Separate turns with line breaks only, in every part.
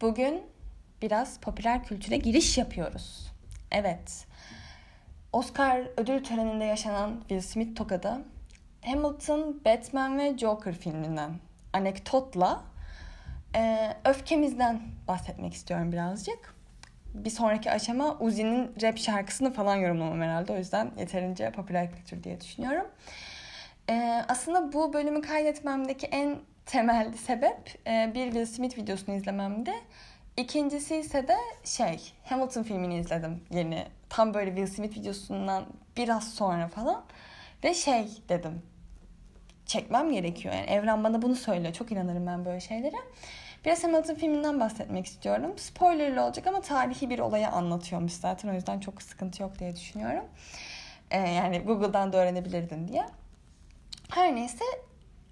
Bugün biraz popüler kültüre giriş yapıyoruz. Evet. Oscar ödül töreninde yaşanan Will Smith tokadı Hamilton, Batman ve Joker filminden anekdotla e, öfkemizden bahsetmek istiyorum birazcık. Bir sonraki aşama Uzi'nin rap şarkısını falan yorumlamam herhalde. O yüzden yeterince popüler kültür diye düşünüyorum. E, aslında bu bölümü kaydetmemdeki en temel sebep e, bir Will Smith videosunu izlememdi. İkincisi ise de şey Hamilton filmini izledim yeni. Tam böyle Will Smith videosundan biraz sonra falan. Ve şey dedim. Çekmem gerekiyor. Yani evren bana bunu söylüyor. Çok inanırım ben böyle şeylere. Biraz Hamilton filminden bahsetmek istiyorum. Spoilerlı olacak ama tarihi bir olayı anlatıyormuş zaten. O yüzden çok sıkıntı yok diye düşünüyorum. Ee, yani Google'dan da öğrenebilirdin diye. Her neyse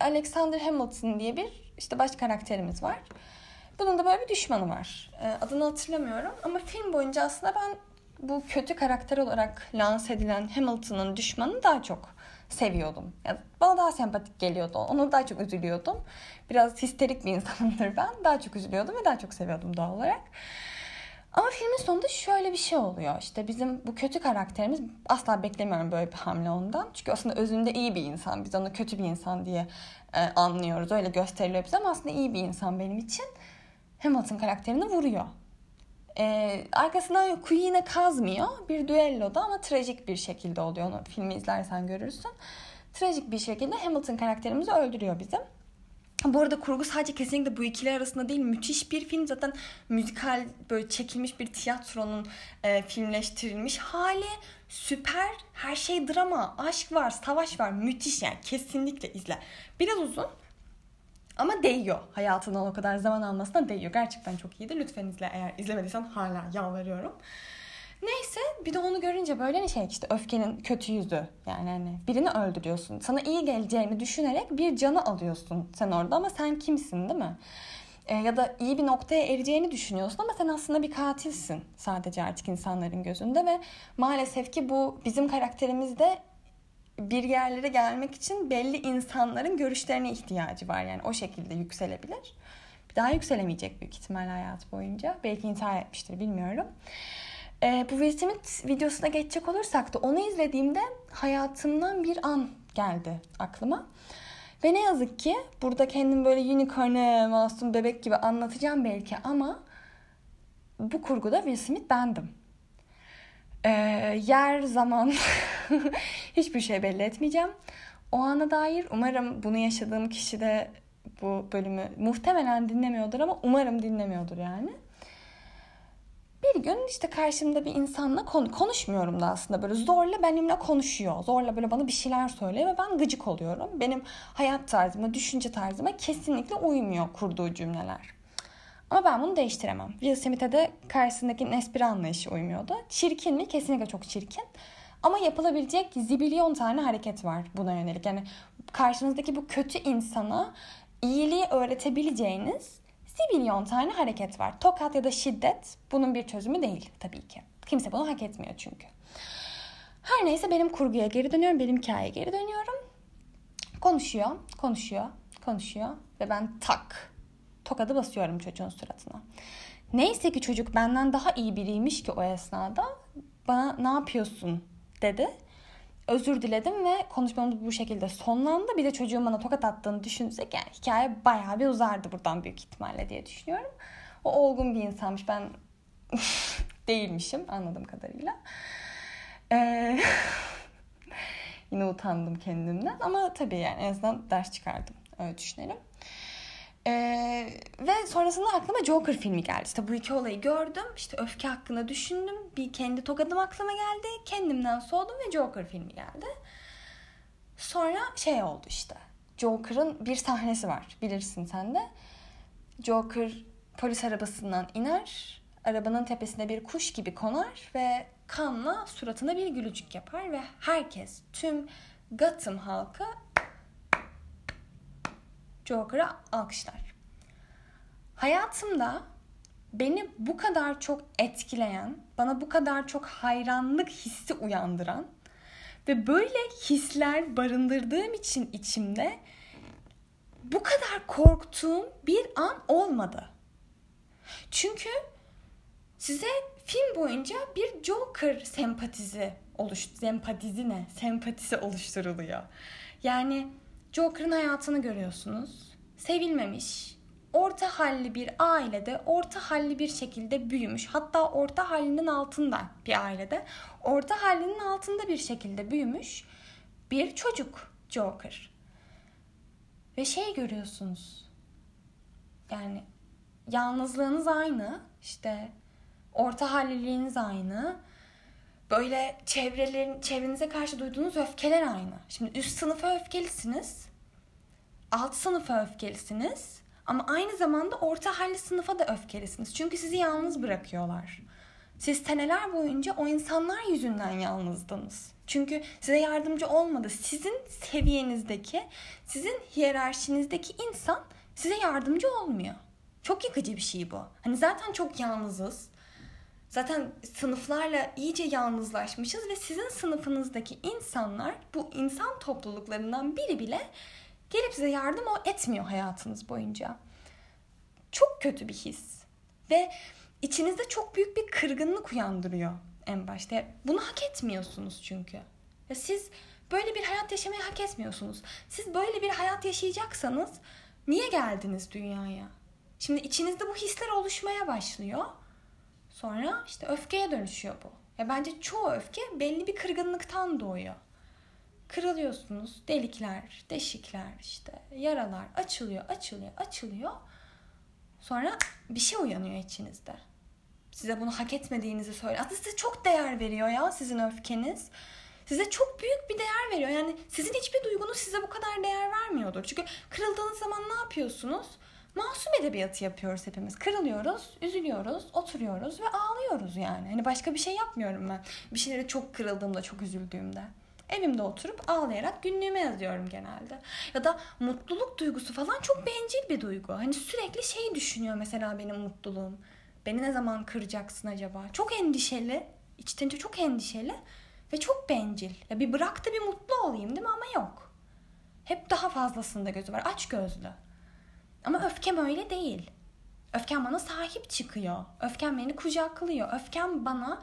Alexander Hamilton diye bir işte baş karakterimiz var. Bunun da böyle bir düşmanı var. Ee, adını hatırlamıyorum ama film boyunca aslında ben bu kötü karakter olarak lanse edilen Hamilton'ın düşmanını daha çok seviyordum. Yani bana daha sempatik geliyordu. Onu daha çok üzülüyordum. Biraz histerik bir insanımdır ben. Daha çok üzülüyordum ve daha çok seviyordum doğal olarak. Ama filmin sonunda şöyle bir şey oluyor. İşte bizim bu kötü karakterimiz asla beklemiyorum böyle bir hamle ondan. Çünkü aslında özünde iyi bir insan. Biz onu kötü bir insan diye e, anlıyoruz. Öyle gösteriliyor bize ama aslında iyi bir insan benim için. Hamilton karakterini vuruyor. Ee, arkasından kuyu yine kazmıyor. Bir düelloda ama trajik bir şekilde oluyor. Onu filmi izlersen görürsün. Trajik bir şekilde Hamilton karakterimizi öldürüyor bizim. Bu arada kurgu sadece kesinlikle bu ikili arasında değil. Müthiş bir film. Zaten müzikal böyle çekilmiş bir tiyatronun e, filmleştirilmiş hali. Süper. Her şey drama. Aşk var. Savaş var. Müthiş yani. Kesinlikle izle. Biraz uzun. Ama değiyor. Hayatından o kadar zaman almasına değiyor. Gerçekten çok iyiydi. Lütfen izle eğer izlemediysen hala yalvarıyorum. Neyse bir de onu görünce böyle şey işte öfkenin kötü yüzü. Yani hani birini öldürüyorsun. Sana iyi geleceğini düşünerek bir canı alıyorsun sen orada ama sen kimsin değil mi? E, ya da iyi bir noktaya ereceğini düşünüyorsun ama sen aslında bir katilsin sadece artık insanların gözünde ve maalesef ki bu bizim karakterimizde bir yerlere gelmek için belli insanların görüşlerine ihtiyacı var. Yani o şekilde yükselebilir. Bir daha yükselemeyecek büyük ihtimal hayat boyunca. Belki intihar etmiştir bilmiyorum. Ee, bu Will Smith videosuna geçecek olursak da onu izlediğimde hayatımdan bir an geldi aklıma. Ve ne yazık ki burada kendim böyle unicorn'e masum bebek gibi anlatacağım belki ama bu kurguda Will Smith bendim. Ee, yer, zaman hiçbir şey belli etmeyeceğim. O ana dair umarım bunu yaşadığım kişi de bu bölümü muhtemelen dinlemiyordur ama umarım dinlemiyordur yani. Bir gün işte karşımda bir insanla konu konuşmuyorum da aslında böyle zorla benimle konuşuyor. Zorla böyle bana bir şeyler söylüyor ve ben gıcık oluyorum. Benim hayat tarzıma, düşünce tarzıma kesinlikle uymuyor kurduğu cümleler. Ama ben bunu değiştiremem. Will Smith'e de karşısındaki espri anlayışı uymuyordu. Çirkin mi? Kesinlikle çok çirkin. Ama yapılabilecek zibilyon tane hareket var buna yönelik. Yani karşınızdaki bu kötü insana iyiliği öğretebileceğiniz zibilyon tane hareket var. Tokat ya da şiddet bunun bir çözümü değil tabii ki. Kimse bunu hak etmiyor çünkü. Her neyse benim kurguya geri dönüyorum. Benim hikayeye geri dönüyorum. Konuşuyor, konuşuyor, konuşuyor ve ben tak tokadı basıyorum çocuğun suratına. Neyse ki çocuk benden daha iyi biriymiş ki o esnada bana ne yapıyorsun dedi. Özür diledim ve konuşmamız bu şekilde sonlandı. Bir de çocuğun bana tokat attığını düşünsek yani hikaye bayağı bir uzardı buradan büyük ihtimalle diye düşünüyorum. O olgun bir insanmış. Ben değilmişim anladığım kadarıyla. Ee, yine utandım kendimden ama tabii yani en azından ders çıkardım. Öyle düşünelim. Ee, ve sonrasında aklıma Joker filmi geldi. İşte bu iki olayı gördüm. İşte öfke hakkında düşündüm. Bir kendi tokadım aklıma geldi. Kendimden soğudum ve Joker filmi geldi. Sonra şey oldu işte. Joker'ın bir sahnesi var. Bilirsin sen de. Joker polis arabasından iner. Arabanın tepesine bir kuş gibi konar ve kanla suratına bir gülücük yapar ve herkes tüm Gotham halkı Joker'a alkışlar. Hayatımda beni bu kadar çok etkileyen, bana bu kadar çok hayranlık hissi uyandıran ve böyle hisler barındırdığım için içimde bu kadar korktuğum bir an olmadı. Çünkü size film boyunca bir Joker sempatizi oluş sempatizi ne? Sempatisi oluşturuluyor. Yani Joker'ın hayatını görüyorsunuz. Sevilmemiş, orta halli bir ailede orta halli bir şekilde büyümüş. Hatta orta hallinin altında bir ailede orta hallinin altında bir şekilde büyümüş bir çocuk Joker. Ve şey görüyorsunuz. Yani yalnızlığınız aynı. işte orta halliliğiniz aynı. Böyle çevrelerin, çevrenize karşı duyduğunuz öfkeler aynı. Şimdi üst sınıfa öfkelisiniz. Alt sınıfa öfkelisiniz. Ama aynı zamanda orta halli sınıfa da öfkelisiniz. Çünkü sizi yalnız bırakıyorlar. Siz seneler boyunca o insanlar yüzünden yalnızdınız. Çünkü size yardımcı olmadı. Sizin seviyenizdeki, sizin hiyerarşinizdeki insan size yardımcı olmuyor. Çok yıkıcı bir şey bu. Hani zaten çok yalnızız. Zaten sınıflarla iyice yalnızlaşmışız ve sizin sınıfınızdaki insanlar bu insan topluluklarından biri bile gelip size yardım etmiyor hayatınız boyunca. Çok kötü bir his. Ve içinizde çok büyük bir kırgınlık uyandırıyor en başta. Bunu hak etmiyorsunuz çünkü. Ya siz böyle bir hayat yaşamayı hak etmiyorsunuz. Siz böyle bir hayat yaşayacaksanız niye geldiniz dünyaya? Şimdi içinizde bu hisler oluşmaya başlıyor. Sonra işte öfkeye dönüşüyor bu. Ya bence çoğu öfke belli bir kırgınlıktan doğuyor. Kırılıyorsunuz, delikler, deşikler işte, yaralar açılıyor, açılıyor, açılıyor. Sonra bir şey uyanıyor içinizde. Size bunu hak etmediğinizi söyle. Aslında size çok değer veriyor ya sizin öfkeniz. Size çok büyük bir değer veriyor. Yani sizin hiçbir duygunuz size bu kadar değer vermiyordur. Çünkü kırıldığınız zaman ne yapıyorsunuz? Masum edebiyatı yapıyoruz hepimiz. Kırılıyoruz, üzülüyoruz, oturuyoruz ve ağlıyoruz yani. Hani başka bir şey yapmıyorum ben. Bir şeylere çok kırıldığımda, çok üzüldüğümde. Evimde oturup ağlayarak günlüğüme yazıyorum genelde. Ya da mutluluk duygusu falan çok bencil bir duygu. Hani sürekli şey düşünüyor mesela benim mutluluğum. Beni ne zaman kıracaksın acaba? Çok endişeli. İçten çok endişeli. Ve çok bencil. Ya bir bırak da bir mutlu olayım değil mi? Ama yok. Hep daha fazlasında gözü var. Aç gözlü. Ama öfkem öyle değil. Öfkem bana sahip çıkıyor. Öfkem beni kucaklıyor. Öfkem bana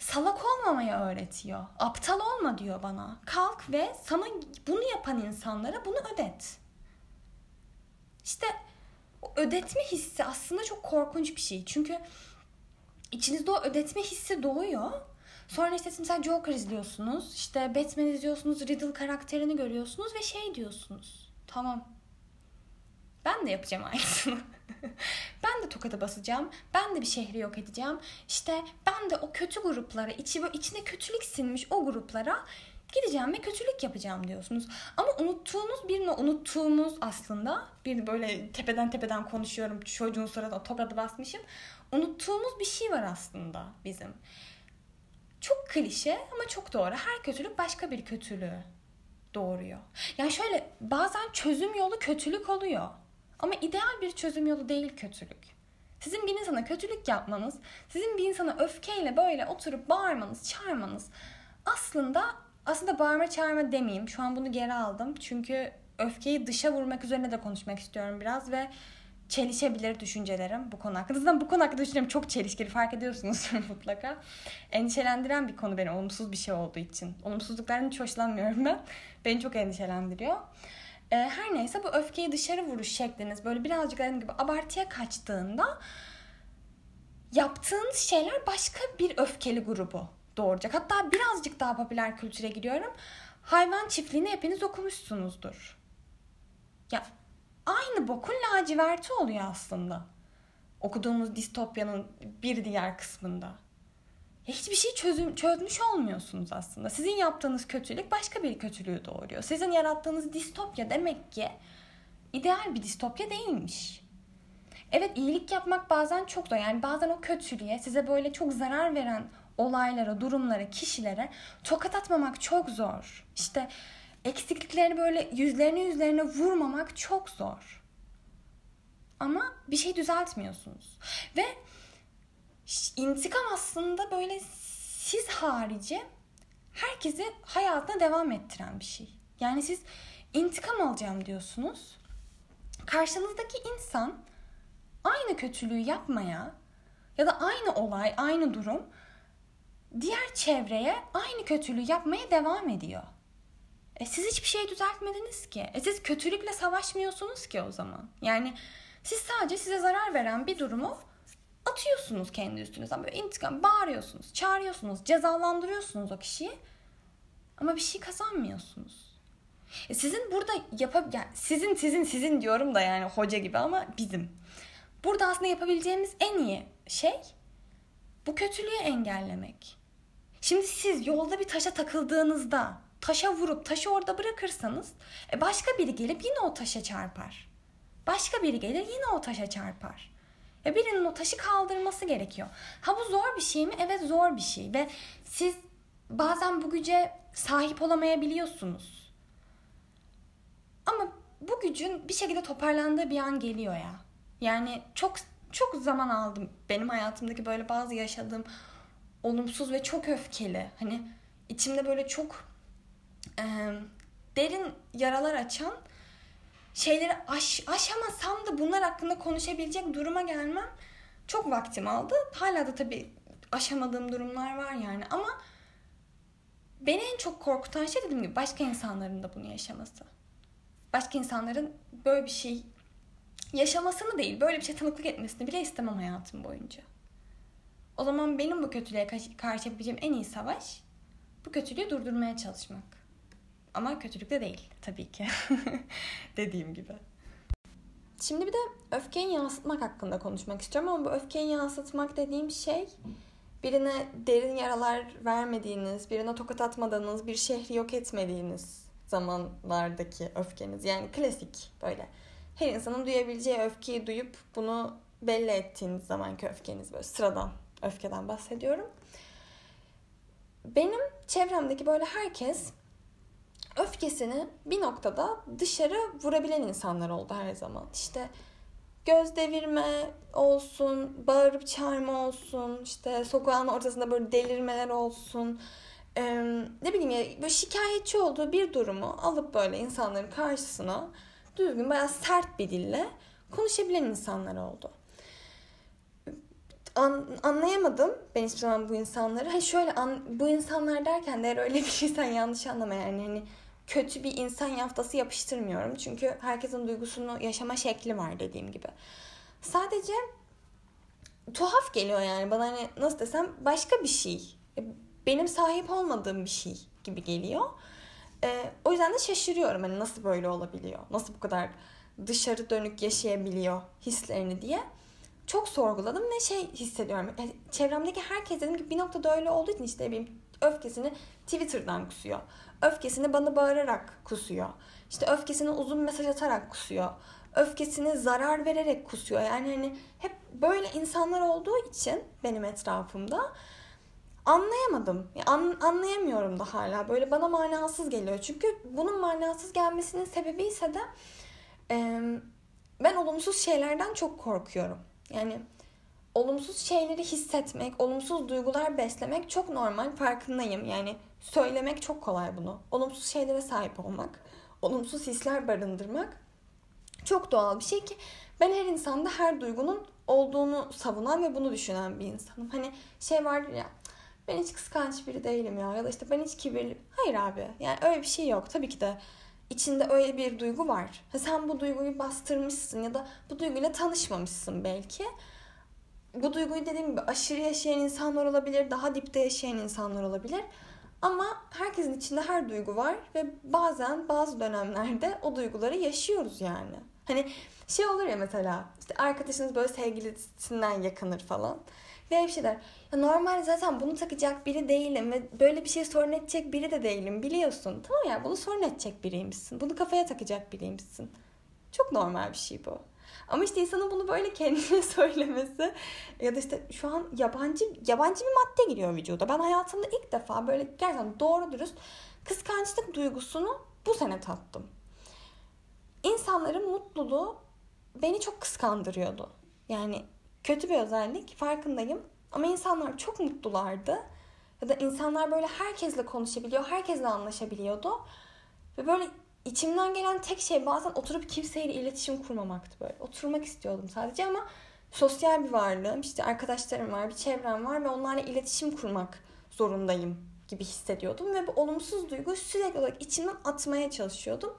salak olmamayı öğretiyor. Aptal olma diyor bana. Kalk ve sana bunu yapan insanlara bunu ödet. İşte ödetme hissi aslında çok korkunç bir şey. Çünkü içinizde o ödetme hissi doğuyor. Sonra işte mesela Joker izliyorsunuz. işte Batman izliyorsunuz. Riddle karakterini görüyorsunuz ve şey diyorsunuz. Tamam. Ben de yapacağım aynısını. ben de tokada basacağım. Ben de bir şehri yok edeceğim. İşte ben de o kötü gruplara, içi, içine kötülük sinmiş o gruplara gideceğim ve kötülük yapacağım diyorsunuz. Ama unuttuğunuz bir unuttuğumuz aslında bir böyle tepeden tepeden konuşuyorum çocuğun sırada tokadı basmışım. Unuttuğumuz bir şey var aslında bizim. Çok klişe ama çok doğru. Her kötülük başka bir kötülüğü doğuruyor. Yani şöyle bazen çözüm yolu kötülük oluyor. Ama ideal bir çözüm yolu değil kötülük. Sizin bir insana kötülük yapmanız, sizin bir insana öfkeyle böyle oturup bağırmanız, çağırmanız aslında aslında bağırma çağırma demeyeyim. Şu an bunu geri aldım. Çünkü öfkeyi dışa vurmak üzerine de konuşmak istiyorum biraz ve çelişebilir düşüncelerim bu konu hakkında. Zaten bu konu hakkında düşüncelerim çok çelişkili fark ediyorsunuz mutlaka. Endişelendiren bir konu beni olumsuz bir şey olduğu için. Olumsuzluklardan hiç hoşlanmıyorum ben. Beni çok endişelendiriyor. Ee, her neyse bu öfkeyi dışarı vuruş şekliniz böyle birazcık dediğim gibi abartıya kaçtığında yaptığınız şeyler başka bir öfkeli grubu doğuracak. Hatta birazcık daha popüler kültüre giriyorum. Hayvan çiftliğini hepiniz okumuşsunuzdur. Ya aynı bokun laciverti oluyor aslında. Okuduğumuz distopyanın bir diğer kısmında hiçbir şey çözüm, çözmüş olmuyorsunuz aslında. Sizin yaptığınız kötülük başka bir kötülüğü doğuruyor. Sizin yarattığınız distopya demek ki ideal bir distopya değilmiş. Evet iyilik yapmak bazen çok zor. Yani bazen o kötülüğe size böyle çok zarar veren olaylara, durumlara, kişilere tokat atmamak çok zor. İşte eksikliklerini böyle yüzlerine yüzlerine vurmamak çok zor. Ama bir şey düzeltmiyorsunuz. Ve intikam aslında böyle siz harici herkesi hayatına devam ettiren bir şey. Yani siz intikam alacağım diyorsunuz. Karşınızdaki insan aynı kötülüğü yapmaya ya da aynı olay, aynı durum diğer çevreye aynı kötülüğü yapmaya devam ediyor. E siz hiçbir şey düzeltmediniz ki. E siz kötülükle savaşmıyorsunuz ki o zaman. Yani siz sadece size zarar veren bir durumu atıyorsunuz kendi üstünüzden. Böyle intikam bağırıyorsunuz, çağırıyorsunuz, cezalandırıyorsunuz o kişiyi. Ama bir şey kazanmıyorsunuz. E sizin burada yapab yani sizin sizin sizin diyorum da yani hoca gibi ama bizim. Burada aslında yapabileceğimiz en iyi şey bu kötülüğü engellemek. Şimdi siz yolda bir taşa takıldığınızda taşa vurup taşı orada bırakırsanız e başka biri gelip yine o taşa çarpar. Başka biri gelir yine o taşa çarpar. Ya birinin o taşı kaldırması gerekiyor. Ha bu zor bir şey mi? Evet zor bir şey ve siz bazen bu güce sahip olamayabiliyorsunuz. Ama bu gücün bir şekilde toparlandığı bir an geliyor ya. Yani çok çok zaman aldım benim hayatımdaki böyle bazı yaşadığım olumsuz ve çok öfkeli. Hani içimde böyle çok e, derin yaralar açan şeyleri aş, aşamasam da bunlar hakkında konuşabilecek duruma gelmem çok vaktim aldı. Hala da tabii aşamadığım durumlar var yani ama beni en çok korkutan şey dediğim gibi başka insanların da bunu yaşaması. Başka insanların böyle bir şey yaşamasını değil, böyle bir şey tanıklık etmesini bile istemem hayatım boyunca. O zaman benim bu kötülüğe karşı yapabileceğim en iyi savaş bu kötülüğü durdurmaya çalışmak. Ama kötülük de değil tabii ki. Dediğim gibi. Şimdi bir de öfkeyi yansıtmak hakkında konuşmak istiyorum ama bu öfkeyi yansıtmak dediğim şey birine derin yaralar vermediğiniz, birine tokat atmadığınız, bir şehri yok etmediğiniz zamanlardaki öfkeniz. Yani klasik böyle. Her insanın duyabileceği öfkeyi duyup bunu belli ettiğiniz zamanki öfkeniz böyle sıradan öfkeden bahsediyorum. Benim çevremdeki böyle herkes öfkesini bir noktada dışarı vurabilen insanlar oldu her zaman. İşte göz devirme olsun, bağırıp çağırma olsun, işte sokağın ortasında böyle delirmeler olsun. Ee, ne bileyim ya böyle şikayetçi olduğu bir durumu alıp böyle insanların karşısına düzgün bayağı sert bir dille konuşabilen insanlar oldu. An, anlayamadım ben hiçbir zaman bu insanları. Ha şöyle an, bu insanlar derken de eğer öyle bir şeysen yanlış anlama yani. Hani kötü bir insan yaftası yapıştırmıyorum. Çünkü herkesin duygusunu yaşama şekli var dediğim gibi. Sadece tuhaf geliyor yani bana hani nasıl desem başka bir şey. E, benim sahip olmadığım bir şey gibi geliyor. Ee, o yüzden de şaşırıyorum hani nasıl böyle olabiliyor? Nasıl bu kadar dışarı dönük yaşayabiliyor hislerini diye. Çok sorguladım ve şey hissediyorum. Yani çevremdeki herkes dedim ki bir noktada öyle olduğu için işte benim öfkesini Twitter'dan kusuyor. Öfkesini bana bağırarak kusuyor. İşte öfkesini uzun mesaj atarak kusuyor. Öfkesini zarar vererek kusuyor. Yani hani hep böyle insanlar olduğu için benim etrafımda anlayamadım. An, anlayamıyorum da hala. Böyle bana manasız geliyor. Çünkü bunun manasız gelmesinin sebebi ise de e, ben olumsuz şeylerden çok korkuyorum. Yani olumsuz şeyleri hissetmek, olumsuz duygular beslemek çok normal. Farkındayım. Yani söylemek çok kolay bunu. Olumsuz şeylere sahip olmak, olumsuz hisler barındırmak çok doğal bir şey ki ben her insanda her duygunun olduğunu savunan ve bunu düşünen bir insanım. Hani şey vardır ya ben hiç kıskanç biri değilim ya ya da işte ben hiç kibirli. Hayır abi yani öyle bir şey yok. Tabii ki de içinde öyle bir duygu var. Ha sen bu duyguyu bastırmışsın ya da bu duyguyla tanışmamışsın belki. Bu duyguyu dediğim gibi aşırı yaşayan insanlar olabilir, daha dipte yaşayan insanlar olabilir. Ama herkesin içinde her duygu var ve bazen bazı dönemlerde o duyguları yaşıyoruz yani. Hani şey olur ya mesela işte arkadaşınız böyle sevgilisinden yakınır falan. Ve bir şey der. Ya normal zaten bunu takacak biri değilim ve böyle bir şey sorun edecek biri de değilim biliyorsun. Tamam ya bunu sorun edecek biriymişsin. Bunu kafaya takacak biriymişsin. Çok normal bir şey bu. Ama işte insanın bunu böyle kendine söylemesi ya da işte şu an yabancı yabancı bir madde giriyor vücuda. Ben hayatımda ilk defa böyle gerçekten doğru dürüst kıskançlık duygusunu bu sene tattım. İnsanların mutluluğu beni çok kıskandırıyordu. Yani kötü bir özellik farkındayım. Ama insanlar çok mutlulardı. Ya da insanlar böyle herkesle konuşabiliyor, herkesle anlaşabiliyordu. Ve böyle içimden gelen tek şey bazen oturup kimseyle iletişim kurmamaktı böyle. Oturmak istiyordum sadece ama sosyal bir varlığım. İşte arkadaşlarım var, bir çevrem var ve onlarla iletişim kurmak zorundayım gibi hissediyordum. Ve bu olumsuz duygu sürekli olarak içimden atmaya çalışıyordum.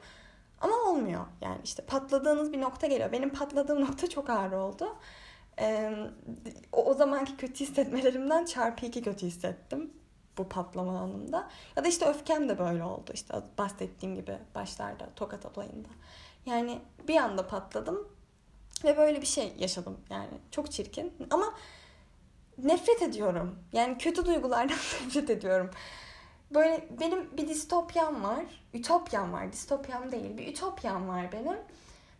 Ama olmuyor. Yani işte patladığınız bir nokta geliyor. Benim patladığım nokta çok ağır oldu. Ee, o, o zamanki kötü hissetmelerimden çarpı iki kötü hissettim bu patlama anında. Ya da işte öfkem de böyle oldu. İşte bahsettiğim gibi başlarda Tokat olayında. Yani bir anda patladım ve böyle bir şey yaşadım yani. Çok çirkin ama nefret ediyorum. Yani kötü duygulardan nefret ediyorum. Böyle benim bir distopyam var. Ütopyam var. Distopyam değil. Bir ütopyam var benim.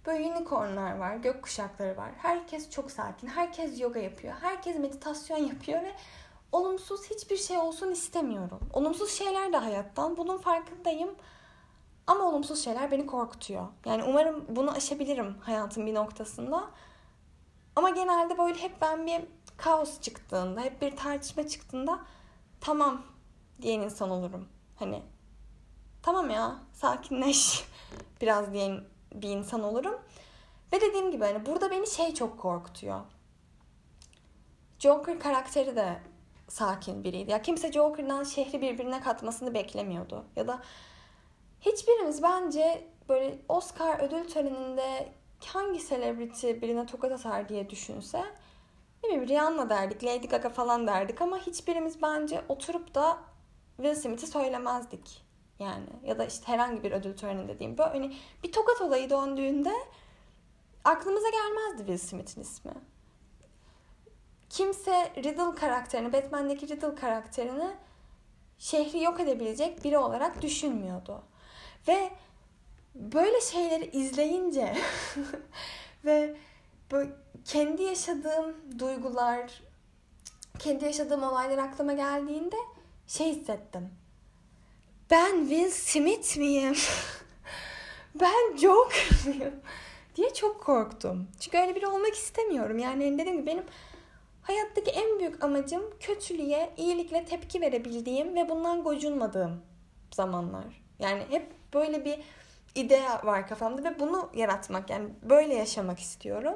Böyle unicornlar var. Gök kuşakları var. Herkes çok sakin. Herkes yoga yapıyor. Herkes meditasyon yapıyor ve olumsuz hiçbir şey olsun istemiyorum. Olumsuz şeyler de hayattan. Bunun farkındayım. Ama olumsuz şeyler beni korkutuyor. Yani umarım bunu aşabilirim hayatın bir noktasında. Ama genelde böyle hep ben bir kaos çıktığında, hep bir tartışma çıktığında tamam diyen insan olurum. Hani tamam ya sakinleş biraz diyen bir insan olurum. Ve dediğim gibi hani burada beni şey çok korkutuyor. Joker karakteri de sakin biriydi. Ya kimse Joker'dan şehri birbirine katmasını beklemiyordu. Ya da hiçbirimiz bence böyle Oscar ödül töreninde hangi celebrity birine tokat atar diye düşünse ne bileyim Rihanna derdik, Lady Gaga falan derdik ama hiçbirimiz bence oturup da Will Smith'i söylemezdik. Yani ya da işte herhangi bir ödül töreninde diyeyim. Böyle hani bir tokat olayı döndüğünde aklımıza gelmezdi Will Smith'in ismi. Kimse Riddle karakterini, Batman'deki Riddle karakterini şehri yok edebilecek biri olarak düşünmüyordu. Ve böyle şeyleri izleyince ve kendi yaşadığım duygular, kendi yaşadığım olaylar aklıma geldiğinde şey hissettim. Ben Will Smith miyim? ben Joker mıyım? diye çok korktum. Çünkü öyle biri olmak istemiyorum. Yani dediğim gibi benim hayattaki en büyük amacım kötülüğe iyilikle tepki verebildiğim ve bundan gocunmadığım zamanlar. Yani hep böyle bir idea var kafamda ve bunu yaratmak yani böyle yaşamak istiyorum.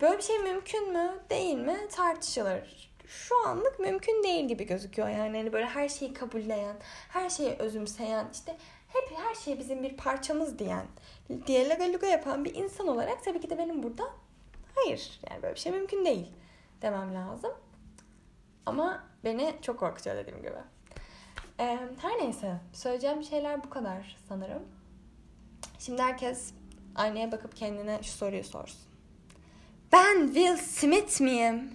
Böyle bir şey mümkün mü değil mi tartışılır. Şu anlık mümkün değil gibi gözüküyor yani hani böyle her şeyi kabulleyen, her şeyi özümseyen, işte hep her şey bizim bir parçamız diyen, diye lagaluga yapan bir insan olarak tabii ki de benim burada hayır yani böyle bir şey mümkün değil demem lazım. Ama beni çok korkutuyor dediğim gibi. Ee, her neyse söyleyeceğim şeyler bu kadar sanırım. Şimdi herkes aynaya bakıp kendine şu soruyu sorsun. Ben Will Smith miyim?